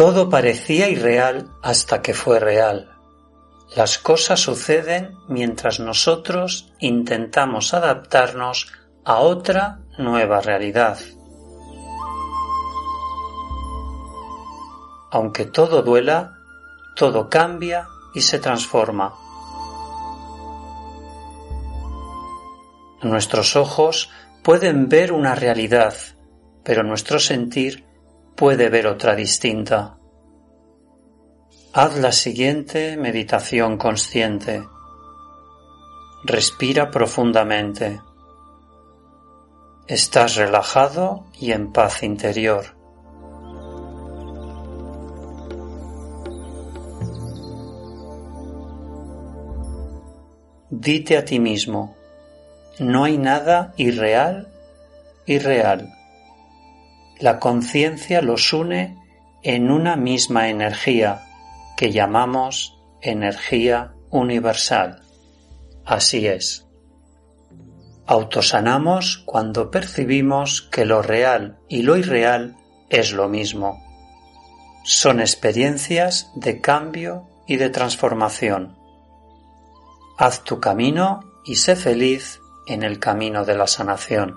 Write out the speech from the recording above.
Todo parecía irreal hasta que fue real. Las cosas suceden mientras nosotros intentamos adaptarnos a otra nueva realidad. Aunque todo duela, todo cambia y se transforma. Nuestros ojos pueden ver una realidad, pero nuestro sentir puede ver otra distinta. Haz la siguiente meditación consciente. Respira profundamente. Estás relajado y en paz interior. Dite a ti mismo, no hay nada irreal, irreal la conciencia los une en una misma energía que llamamos energía universal. Así es. Autosanamos cuando percibimos que lo real y lo irreal es lo mismo. Son experiencias de cambio y de transformación. Haz tu camino y sé feliz en el camino de la sanación.